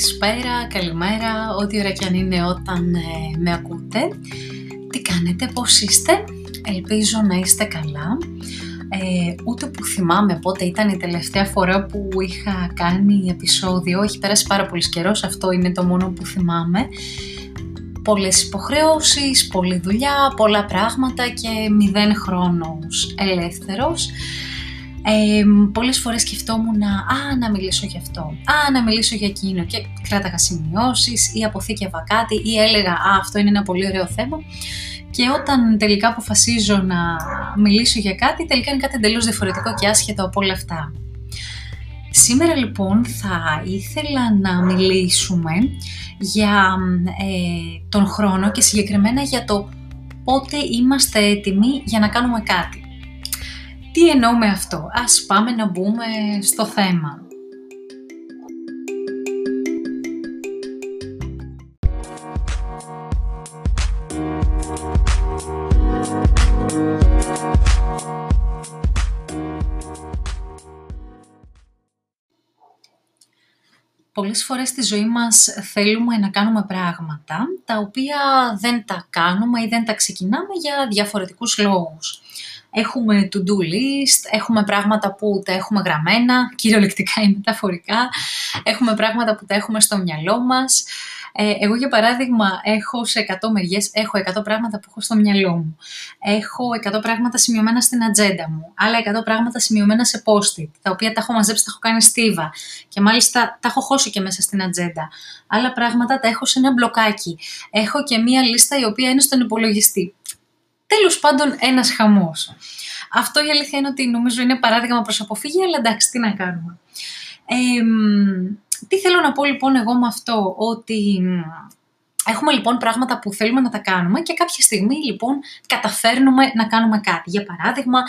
Καλησπέρα, καλημέρα, ό,τι ώρα και αν είναι όταν ε, με ακούτε. Τι κάνετε, πώς είστε, ελπίζω να είστε καλά. Ε, ούτε που θυμάμαι πότε ήταν η τελευταία φορά που είχα κάνει επεισόδιο, έχει περάσει πάρα πολύς καιρός, αυτό είναι το μόνο που θυμάμαι. Πολλές υποχρεώσεις, πολλή δουλειά, πολλά πράγματα και μηδέν χρόνος ελεύθερος. Ε, πολλές φορές σκεφτόμουν α, να μιλήσω γι' αυτό, α, να μιλήσω για εκείνο και κράταγα σημειώσεις ή αποθήκευα κάτι ή έλεγα α, αυτό είναι ένα πολύ ωραίο θέμα και όταν τελικά αποφασίζω να μιλήσω για κάτι, τελικά είναι κάτι εντελώς διαφορετικό και άσχετο από όλα αυτά. Σήμερα λοιπόν θα ήθελα να μιλήσουμε για ε, τον χρόνο και συγκεκριμένα για το πότε είμαστε έτοιμοι για να κάνουμε κάτι. Τι εννοώ με αυτό; Ας πάμε να μπούμε στο θέμα. Πολλές φορές στη ζωή μας θέλουμε να κάνουμε πράγματα τα οποία δεν τα κάνουμε ή δεν τα ξεκινάμε για διαφορετικούς λόγους. Έχουμε to-do list, έχουμε πράγματα που τα έχουμε γραμμένα, κυριολεκτικά ή μεταφορικά, έχουμε πράγματα που τα έχουμε στο μυαλό μας. Ε, εγώ για παράδειγμα έχω σε 100 μεριές, έχω 100 πράγματα που έχω στο μυαλό μου. Έχω 100 πράγματα σημειωμένα στην ατζέντα μου. Άλλα 100 πράγματα σημειωμένα σε post-it, τα οποία τα έχω μαζέψει, τα έχω κάνει στίβα. Και μάλιστα τα έχω χώσει και μέσα στην ατζέντα. Άλλα πράγματα τα έχω σε ένα μπλοκάκι. Έχω και μία λίστα η οποία είναι στον υπολογιστή. Τέλος πάντων ένας χαμός. Αυτό η αλήθεια είναι ότι νομίζω είναι παράδειγμα προς αποφύγη, αλλά εντάξει, τι να κάνουμε. τι θέλω να πω λοιπόν εγώ με αυτό, ότι Έχουμε λοιπόν πράγματα που θέλουμε να τα κάνουμε και κάποια στιγμή λοιπόν καταφέρνουμε να κάνουμε κάτι. Για παράδειγμα,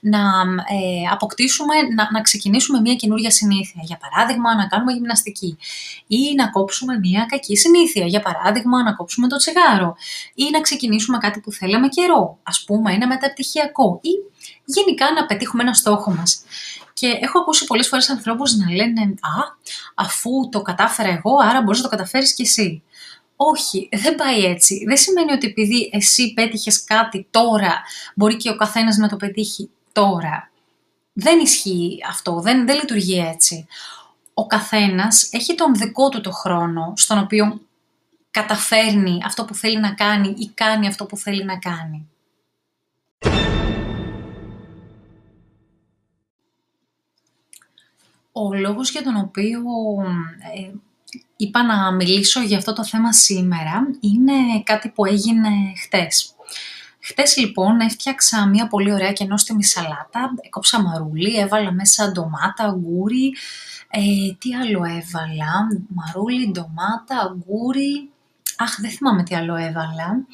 να ε, αποκτήσουμε, να, να ξεκινήσουμε μια καινούργια συνήθεια. Για παράδειγμα, να κάνουμε γυμναστική. Ή να κόψουμε μια κακή συνήθεια. Για παράδειγμα, να κόψουμε το τσιγάρο. Ή να ξεκινήσουμε κάτι που θέλαμε καιρό. Ας πούμε, ένα μεταπτυχιακό. Ή γενικά να πετύχουμε ένα στόχο μας. Και έχω ακούσει πολλές φορές ανθρώπους να λένε «Α, αφού το κατάφερα εγώ, άρα μπορείς να το καταφέρεις κι εσύ». Όχι, δεν πάει έτσι. Δεν σημαίνει ότι επειδή εσύ πέτυχες κάτι τώρα, μπορεί και ο καθένας να το πετύχει τώρα. Δεν ισχύει αυτό, δεν, δεν λειτουργεί έτσι. Ο καθένας έχει τον δικό του το χρόνο, στον οποίο καταφέρνει αυτό που θέλει να κάνει ή κάνει αυτό που θέλει να κάνει. Ο λόγος για τον οποίο ε, είπα να μιλήσω για αυτό το θέμα σήμερα είναι κάτι που έγινε χτες. Χτες λοιπόν έφτιαξα μια πολύ ωραία και νόστιμη σαλάτα, έκοψα μαρούλι, έβαλα μέσα ντομάτα, αγγούρι, ε, τι άλλο έβαλα, μαρούλι, ντομάτα, αγγούρι, αχ δεν θυμάμαι τι άλλο έβαλα,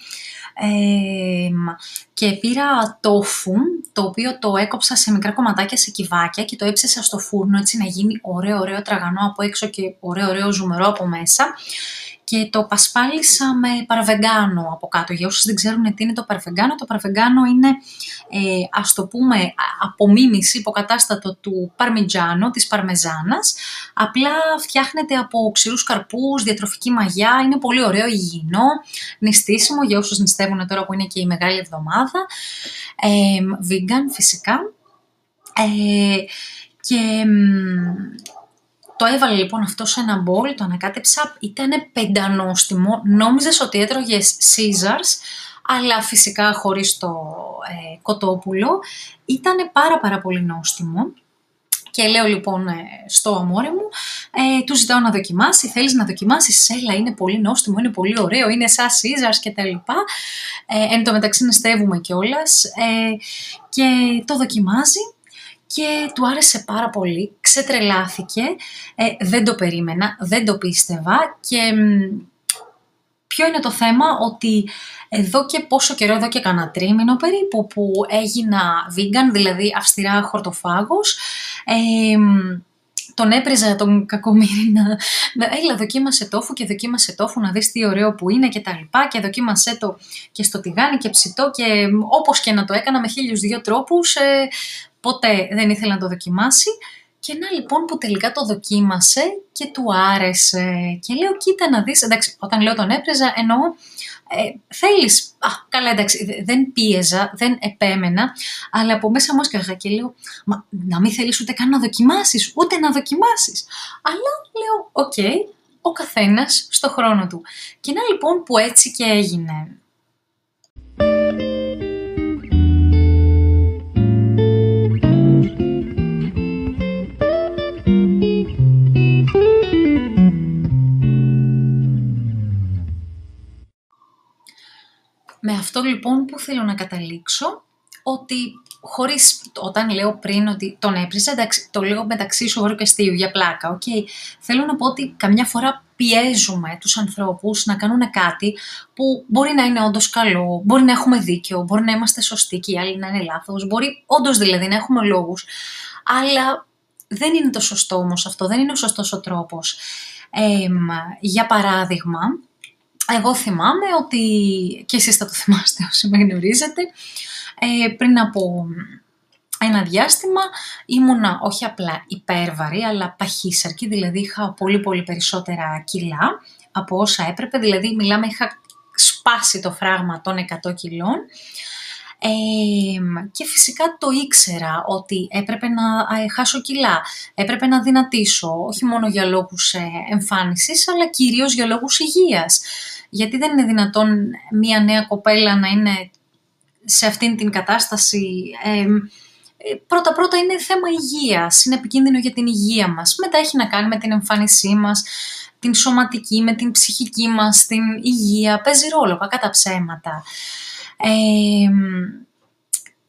και πήρα τόφου, το οποίο το έκοψα σε μικρά κομματάκια σε κυβάκια και το έψησα στο φούρνο έτσι να γίνει ωραίο ωραίο τραγανό από έξω και ωραίο ωραίο ζουμερό από μέσα και το πασπάλισα με παραβεγκάνο από κάτω. Για όσους δεν ξέρουν τι είναι το παραβεγκάνο, το παραβεγκάνο είναι, ε, ας το πούμε, απομίμηση, υποκατάστατο του παρμιτζάνο, της παρμεζάνας. Απλά φτιάχνεται από ξηρούς καρπούς, διατροφική μαγιά, είναι πολύ ωραίο, υγιεινό, νηστίσιμο για όσους νηστεύουν τώρα που είναι και η Μεγάλη Εβδομάδα. Ε, vegan φυσικά. Ε, και το έβαλε λοιπόν αυτό σε ένα μπολ, το ανακάτεψα, ήταν πεντανόστιμο, νόμιζες ότι έτρωγες Caesars, αλλά φυσικά χωρίς το ε, κοτόπουλο, ήταν πάρα πάρα πολύ νόστιμο. Και λέω λοιπόν ε, στο αμόρε μου, ε, τους ζητάω να δοκιμάσει, θέλεις να δοκιμάσεις, έλα είναι πολύ νόστιμο, είναι πολύ ωραίο, είναι σαν Caesars και τα λοιπά. Ε, εν τω μεταξύ νηστεύουμε κιόλας ε, και το δοκιμάζει και του άρεσε πάρα πολύ, ξετρελάθηκε, ε, δεν το περίμενα, δεν το πίστευα και ποιο είναι το θέμα ότι εδώ και πόσο καιρό, εδώ και κανένα τρίμηνο περίπου που έγινα vegan, δηλαδή αυστηρά χορτοφάγος, ε, τον έπριζα τον κακομύρι να... Έλα δοκίμασε τόφου και δοκίμασε τόφου να δεις τι ωραίο που είναι και τα λοιπά και δοκίμασέ το και στο τηγάνι και ψητό και όπως και να το έκανα με χίλιους δυο τρόπους ε, ποτέ δεν ήθελε να το δοκιμάσει Και να λοιπόν που τελικά το δοκίμασε και του άρεσε. Και λέω, κοίτα να δεις, εντάξει, όταν λέω τον πίεζα εννοώ ε, θέλεις, α, καλά εντάξει, δεν πίεζα, δεν επέμενα, αλλά από μέσα μου έσκαγα και λέω, μα να μην θέλεις ούτε καν να δοκιμάσεις, ούτε να δοκιμάσεις. Αλλά λέω, οκ, ο καθένας στο χρόνο του. Και να λοιπόν που έτσι και έγινε. Λοιπόν που θέλω να καταλήξω, ότι χωρίς, όταν λέω πριν ότι τον έπριζα, εντάξει, το λέω μεταξύ σοβαρού και αστείου για πλάκα, okay. Θέλω να πω ότι καμιά φορά πιέζουμε τους ανθρώπους να κάνουν κάτι που μπορεί να είναι όντως καλό, μπορεί να έχουμε δίκιο, μπορεί να είμαστε σωστοί και οι άλλοι να είναι λάθος, μπορεί όντως δηλαδή να έχουμε λόγους, αλλά δεν είναι το σωστό όμως αυτό, δεν είναι ο σωστός ο τρόπος. για παράδειγμα, εγώ θυμάμαι ότι, και εσείς θα το θυμάστε όσοι με γνωρίζετε, ε, πριν από ένα διάστημα ήμουνα όχι απλά υπέρβαρη, αλλά παχύσαρκη, δηλαδή είχα πολύ πολύ περισσότερα κιλά από όσα έπρεπε, δηλαδή μιλάμε είχα σπάσει το φράγμα των 100 κιλών. Και φυσικά το ήξερα ότι έπρεπε να χάσω κιλά, έπρεπε να δυνατήσω, όχι μόνο για λόγους ε, εμφάνισης, αλλά κυρίως για λόγους υγείας. Γιατί δεν είναι δυνατόν μία νέα κοπέλα να είναι σε αυτήν την κατάσταση... Ε, πρώτα-πρώτα είναι θέμα υγείας, είναι επικίνδυνο για την υγεία μας. Μετά έχει να κάνει με την εμφάνισή μας, την σωματική, με την ψυχική μας, την υγεία. Παίζει ρόλο, κακά τα ψέματα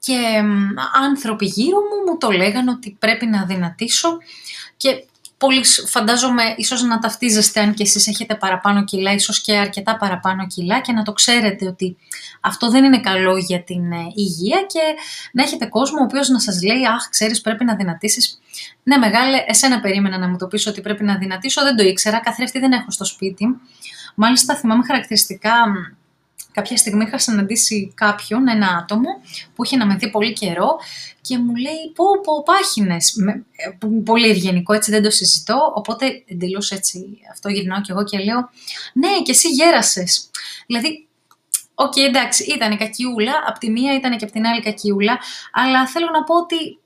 και άνθρωποι γύρω μου μου το λέγανε ότι πρέπει να δυνατήσω και πολύ φαντάζομαι ίσως να ταυτίζεστε αν και εσείς έχετε παραπάνω κιλά, ίσως και αρκετά παραπάνω κιλά και να το ξέρετε ότι αυτό δεν είναι καλό για την ε, υγεία και να έχετε κόσμο ο οποίος να σας λέει «Αχ, ξέρεις πρέπει να δυνατήσεις». Ναι μεγάλε, εσένα περίμενα να μου το πεις ότι πρέπει να δυνατήσω, δεν το ήξερα, καθρέφτη δεν έχω στο σπίτι. Μάλιστα θυμάμαι χαρακτηριστικά κάποια στιγμή είχα συναντήσει κάποιον, ένα άτομο, που είχε να με δει πολύ καιρό και μου λέει πω πω πάχινες, ε, πολύ ευγενικό, έτσι δεν το συζητώ, οπότε εντελώς έτσι αυτό γυρνάω κι εγώ και λέω ναι και εσύ γέρασες. Δηλαδή OK, okay, εντάξει, ήταν η κακιούλα, από τη μία ήταν και από την άλλη κακιούλα, αλλά θέλω να πω ότι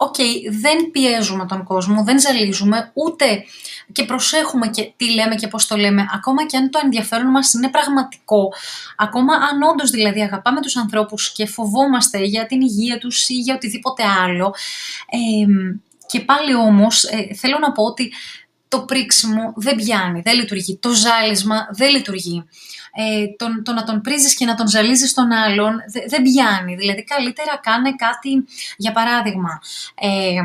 οκ, δεν πιέζουμε τον κόσμο, δεν ζαλίζουμε, ούτε και προσέχουμε και τι λέμε και πώς το λέμε, ακόμα και αν το ενδιαφέρον μας είναι πραγματικό, ακόμα αν όντως δηλαδή αγαπάμε τους ανθρώπους και φοβόμαστε για την υγεία τους ή για οτιδήποτε άλλο, και πάλι όμως ε, θέλω να πω ότι το πρίξιμο δεν πιάνει, δεν λειτουργεί, το ζάλισμα δεν λειτουργεί ε, το, το να τον πρίζεις και να τον ζαλίζεις τον άλλον δεν πιάνει. Δηλαδή καλύτερα κάνε κάτι, για παράδειγμα, ε,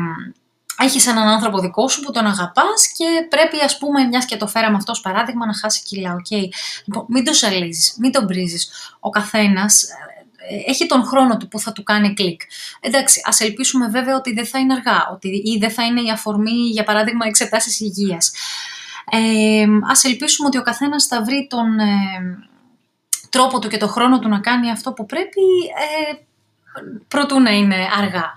έχεις έναν άνθρωπο δικό σου που τον αγαπάς και πρέπει, ας πούμε, μιας και το φέραμε αυτός παράδειγμα, να χάσει κιλά. Okay. Λοιπόν, μην το ζαλίζεις, μην τον πρίζεις. Ο καθένας ε, έχει τον χρόνο του που θα του κάνει κλικ. Εντάξει, ας ελπίσουμε βέβαια ότι δεν θα είναι αργά ότι, ή δεν θα είναι η αφορμή, για παράδειγμα, εξετάσεις υγείας. Ε, ας ελπίσουμε ότι ο καθένας θα βρει τον ε, τρόπο του και τον χρόνο του να κάνει αυτό που πρέπει ε, προτού να είναι αργά.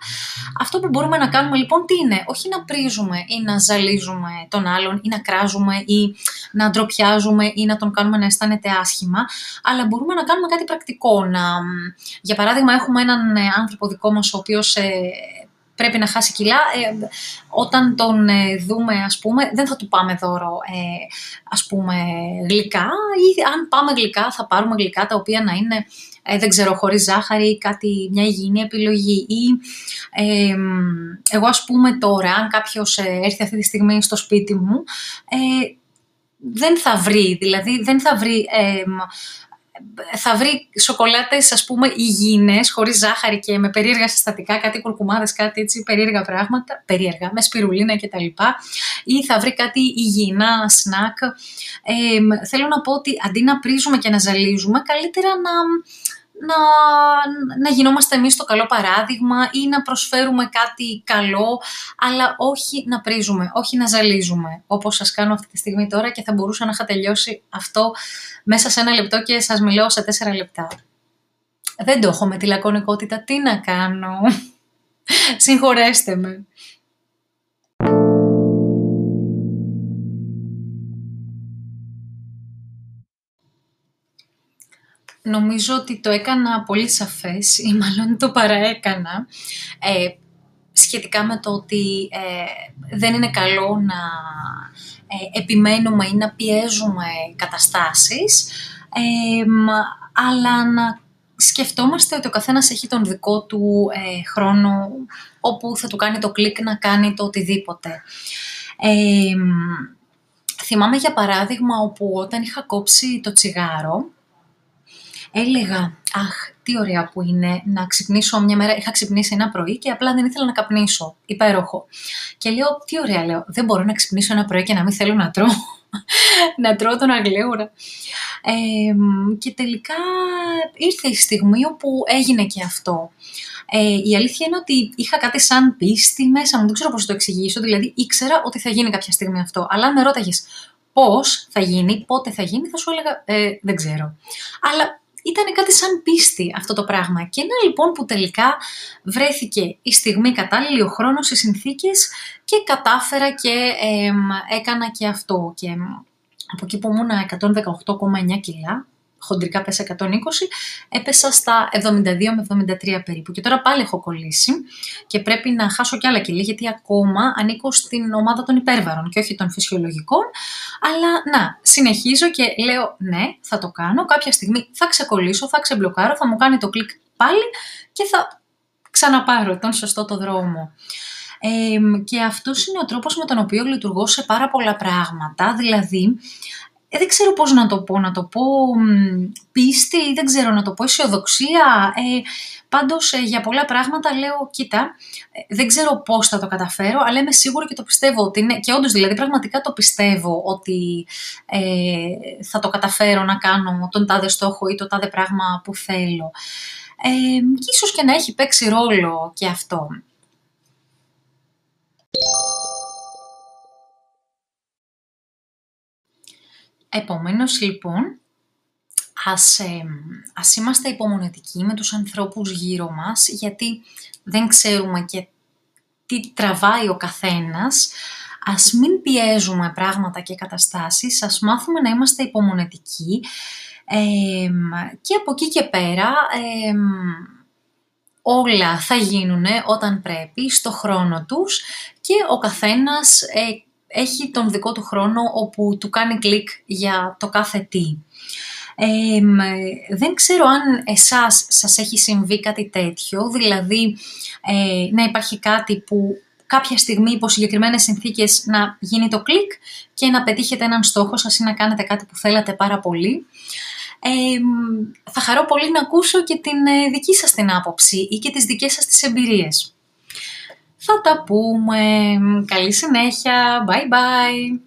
Αυτό που μπορούμε να κάνουμε λοιπόν τι είναι, όχι να πρίζουμε ή να ζαλίζουμε τον άλλον ή να κράζουμε ή να ντροπιάζουμε ή να τον κάνουμε να αισθάνεται άσχημα, αλλά μπορούμε να κάνουμε κάτι πρακτικό. Να, για παράδειγμα έχουμε έναν ε, άνθρωπο δικό μας ο οποίος ε, πρέπει να χάσει κιλά, ε, όταν τον ε, δούμε, ας πούμε, δεν θα του πάμε δώρο, ε, ας πούμε, γλυκά ή αν πάμε γλυκά θα πάρουμε γλυκά τα οποία να είναι, ε, δεν ξέρω, χωρίς ζάχαρη ή κάτι, μια υγιεινή επιλογή ή εγώ ας πούμε τώρα, αν κάποιος έρθει αυτή τη στιγμή στο σπίτι μου, δεν θα βρει, δηλαδή δεν θα βρει θα βρει σοκολάτες ας πούμε υγιεινές, χωρίς ζάχαρη και με περίεργα συστατικά, κάτι κουρκουμάδες, κάτι έτσι περίεργα πράγματα, περίεργα, με σπιρουλίνα κτλ. Ή θα βρει κάτι υγιεινά, σνακ. Ε, θέλω να πω ότι αντί να πρίζουμε και να ζαλίζουμε, καλύτερα να να, να γινόμαστε εμείς το καλό παράδειγμα ή να προσφέρουμε κάτι καλό, αλλά όχι να πρίζουμε, όχι να ζαλίζουμε, όπως σας κάνω αυτή τη στιγμή τώρα και θα μπορούσα να είχα τελειώσει αυτό μέσα σε ένα λεπτό και σας μιλάω σε τέσσερα λεπτά. Δεν το έχω με τη λακωνικότητα, τι να κάνω. Συγχωρέστε με. Νομίζω ότι το έκανα πολύ σαφές ή μάλλον το παραέκανα ε, σχετικά με το ότι ε, δεν είναι καλό να ε, επιμένουμε ή να πιέζουμε καταστάσεις ε, αλλά να σκεφτόμαστε ότι ο καθένας έχει τον δικό του χρόνο όπου θα του κάνει το κλικ να κάνει το οτιδήποτε. θυμάμαι για παράδειγμα όπου όταν είχα κόψει το τσιγάρο έλεγα «Αχ, τι ωραία που είναι να ξυπνήσω μια μέρα». Είχα ξυπνήσει ένα πρωί και απλά δεν ήθελα να καπνίσω. Υπέροχο. Και λέω «Τι ωραία», λέω, «Δεν μπορώ να ξυπνήσω ένα πρωί και να μην θέλω να τρώω». να τρώω τον αγλέουρα. Ε, και τελικά ήρθε η στιγμή όπου έγινε και αυτό. Ε, η αλήθεια είναι ότι είχα κάτι σαν πίστη μέσα μου, δεν ξέρω πώς το εξηγήσω, δηλαδή ήξερα ότι θα γίνει κάποια στιγμή αυτό. Αλλά αν με ρώταγες πώς θα γίνει, πότε θα γίνει, θα σου έλεγα ε, δεν ξέρω. Αλλά ήταν κάτι σαν πίστη αυτό το πράγμα. Και ένα λοιπόν που τελικά βρέθηκε η στιγμή κατάλληλη, ο χρόνος, οι συνθήκες και κατάφερα και έκανα και αυτό. Και από εκεί που ήμουν 118,9 κιλά, χοντρικά πέσα 120, έπεσα στα 72 με 73 περίπου. Και τώρα πάλι έχω κολλήσει και πρέπει να χάσω κι άλλα κιλά, γιατί ακόμα ανήκω στην ομάδα των υπέρβαρων και όχι των φυσιολογικών. Αλλά να, συνεχίζω και λέω ναι, θα το κάνω. Κάποια στιγμή θα ξεκολλήσω, θα ξεμπλοκάρω, θα μου κάνει το κλικ πάλι και θα ξαναπάρω τον σωστό το δρόμο. Ε, και αυτός είναι ο τρόπος με τον οποίο λειτουργώ σε πάρα πολλά πράγματα, δηλαδή ε, δεν ξέρω πώς να το πω, να το πω πίστη, δεν ξέρω να το πω αισιοδοξία. Ε, πάντως ε, για πολλά πράγματα λέω, κοίτα, ε, δεν ξέρω πώς θα το καταφέρω, αλλά είμαι σίγουρη και το πιστεύω ότι είναι, και όντως δηλαδή πραγματικά το πιστεύω ότι θα το καταφέρω να κάνω τον τάδε στόχο ή το τάδε πράγμα που θέλω. Ε, και ίσως και να έχει παίξει ρόλο και αυτό. Επομένως λοιπόν, ας, ας είμαστε υπομονετικοί με τους ανθρώπους γύρω μας, γιατί δεν ξέρουμε και τι τραβάει ο καθένας, ας μην πιέζουμε πράγματα και καταστάσεις, ας μάθουμε να είμαστε υπομονετικοί και από εκεί και πέρα όλα θα γίνουν όταν πρέπει, στο χρόνο τους και ο καθένας ε, έχει τον δικό του χρόνο όπου του κάνει κλικ για το κάθε τι. δεν ξέρω αν εσάς σας έχει συμβεί κάτι τέτοιο, δηλαδή ε, να υπάρχει κάτι που κάποια στιγμή υπό συγκεκριμένες συνθήκες να γίνει το κλικ και να πετύχετε έναν στόχο σας ή να κάνετε κάτι που θέλατε πάρα πολύ. θα χαρώ πολύ να ακούσω και την ε, δική σας την άποψη ή και τις δικές σας τις εμπειρίες. Θα τα πούμε. Καλή συνέχεια. Bye bye.